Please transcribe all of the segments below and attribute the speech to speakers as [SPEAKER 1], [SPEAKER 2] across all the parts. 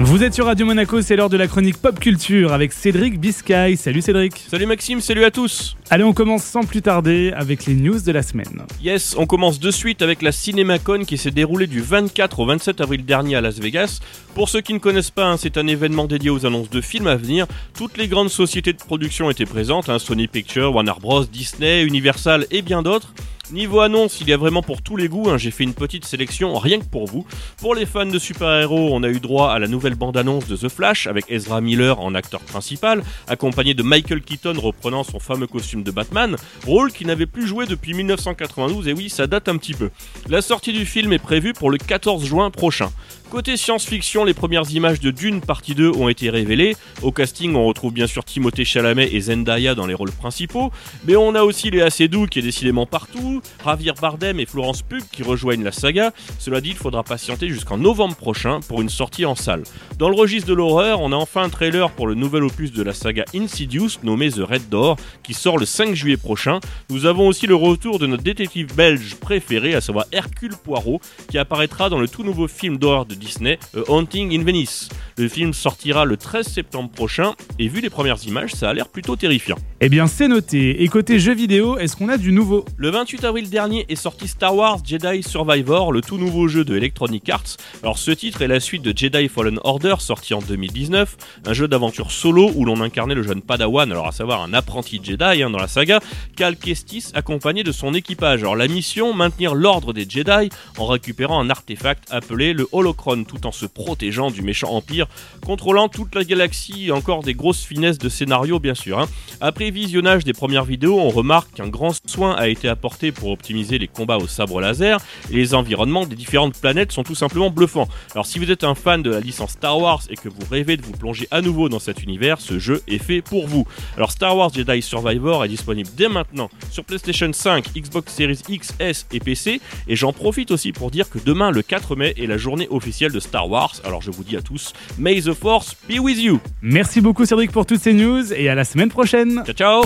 [SPEAKER 1] Vous êtes sur Radio Monaco, c'est l'heure de la chronique pop culture avec Cédric Biscay. Salut Cédric.
[SPEAKER 2] Salut Maxime, salut à tous.
[SPEAKER 1] Allez, on commence sans plus tarder avec les news de la semaine.
[SPEAKER 2] Yes, on commence de suite avec la CinemaCon qui s'est déroulée du 24 au 27 avril dernier à Las Vegas. Pour ceux qui ne connaissent pas, hein, c'est un événement dédié aux annonces de films à venir. Toutes les grandes sociétés de production étaient présentes, hein, Sony Pictures, Warner Bros, Disney, Universal et bien d'autres. Niveau annonce, il y a vraiment pour tous les goûts, hein. j'ai fait une petite sélection rien que pour vous. Pour les fans de super-héros, on a eu droit à la nouvelle bande-annonce de The Flash avec Ezra Miller en acteur principal, accompagné de Michael Keaton reprenant son fameux costume de Batman, rôle qu'il n'avait plus joué depuis 1992 et oui, ça date un petit peu. La sortie du film est prévue pour le 14 juin prochain. Côté science-fiction, les premières images de Dune partie 2 ont été révélées. Au casting, on retrouve bien sûr Timothée Chalamet et Zendaya dans les rôles principaux, mais on a aussi Léa Seydoux qui est décidément partout, Javier Bardem et Florence Pugh qui rejoignent la saga. Cela dit, il faudra patienter jusqu'en novembre prochain pour une sortie en salle. Dans le registre de l'horreur, on a enfin un trailer pour le nouvel opus de la saga Insidious nommé The Red Door qui sort le 5 juillet prochain. Nous avons aussi le retour de notre détective belge préféré, à savoir Hercule Poirot, qui apparaîtra dans le tout nouveau film d'horreur de Disney, A Haunting in Venice. Le film sortira le 13 septembre prochain et vu les premières images, ça a l'air plutôt terrifiant.
[SPEAKER 1] Eh bien, c'est noté. Et côté jeux vidéo, est-ce qu'on a du nouveau?
[SPEAKER 2] Le 28 avril dernier est sorti Star Wars Jedi Survivor, le tout nouveau jeu de Electronic Arts. Alors, ce titre est la suite de Jedi Fallen Order, sorti en 2019, un jeu d'aventure solo où l'on incarnait le jeune Padawan, alors à savoir un apprenti Jedi hein, dans la saga, Cal Kestis, accompagné de son équipage. Alors, la mission, maintenir l'ordre des Jedi en récupérant un artefact appelé le Holocron tout en se protégeant du méchant Empire, contrôlant toute la galaxie et encore des grosses finesses de scénario bien sûr. Hein. Après visionnage des premières vidéos, on remarque qu'un grand soin a été apporté pour optimiser les combats au sabre laser et les environnements des différentes planètes sont tout simplement bluffants. Alors si vous êtes un fan de la licence Star Wars et que vous rêvez de vous plonger à nouveau dans cet univers, ce jeu est fait pour vous. Alors Star Wars Jedi Survivor est disponible dès maintenant sur PlayStation 5, Xbox Series X, S et PC et j'en profite aussi pour dire que demain le 4 mai est la journée officielle de Star Wars. Alors je vous dis à tous, May the Force be with you.
[SPEAKER 1] Merci beaucoup Cédric pour toutes ces news et à la semaine prochaine.
[SPEAKER 2] Ciao ciao.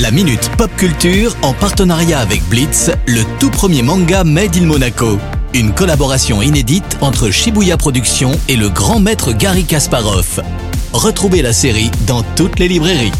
[SPEAKER 3] La Minute Pop Culture en partenariat avec Blitz, le tout premier manga Made in Monaco. Une collaboration inédite entre Shibuya Productions et le grand maître Gary Kasparov. Retrouvez la série dans toutes les librairies.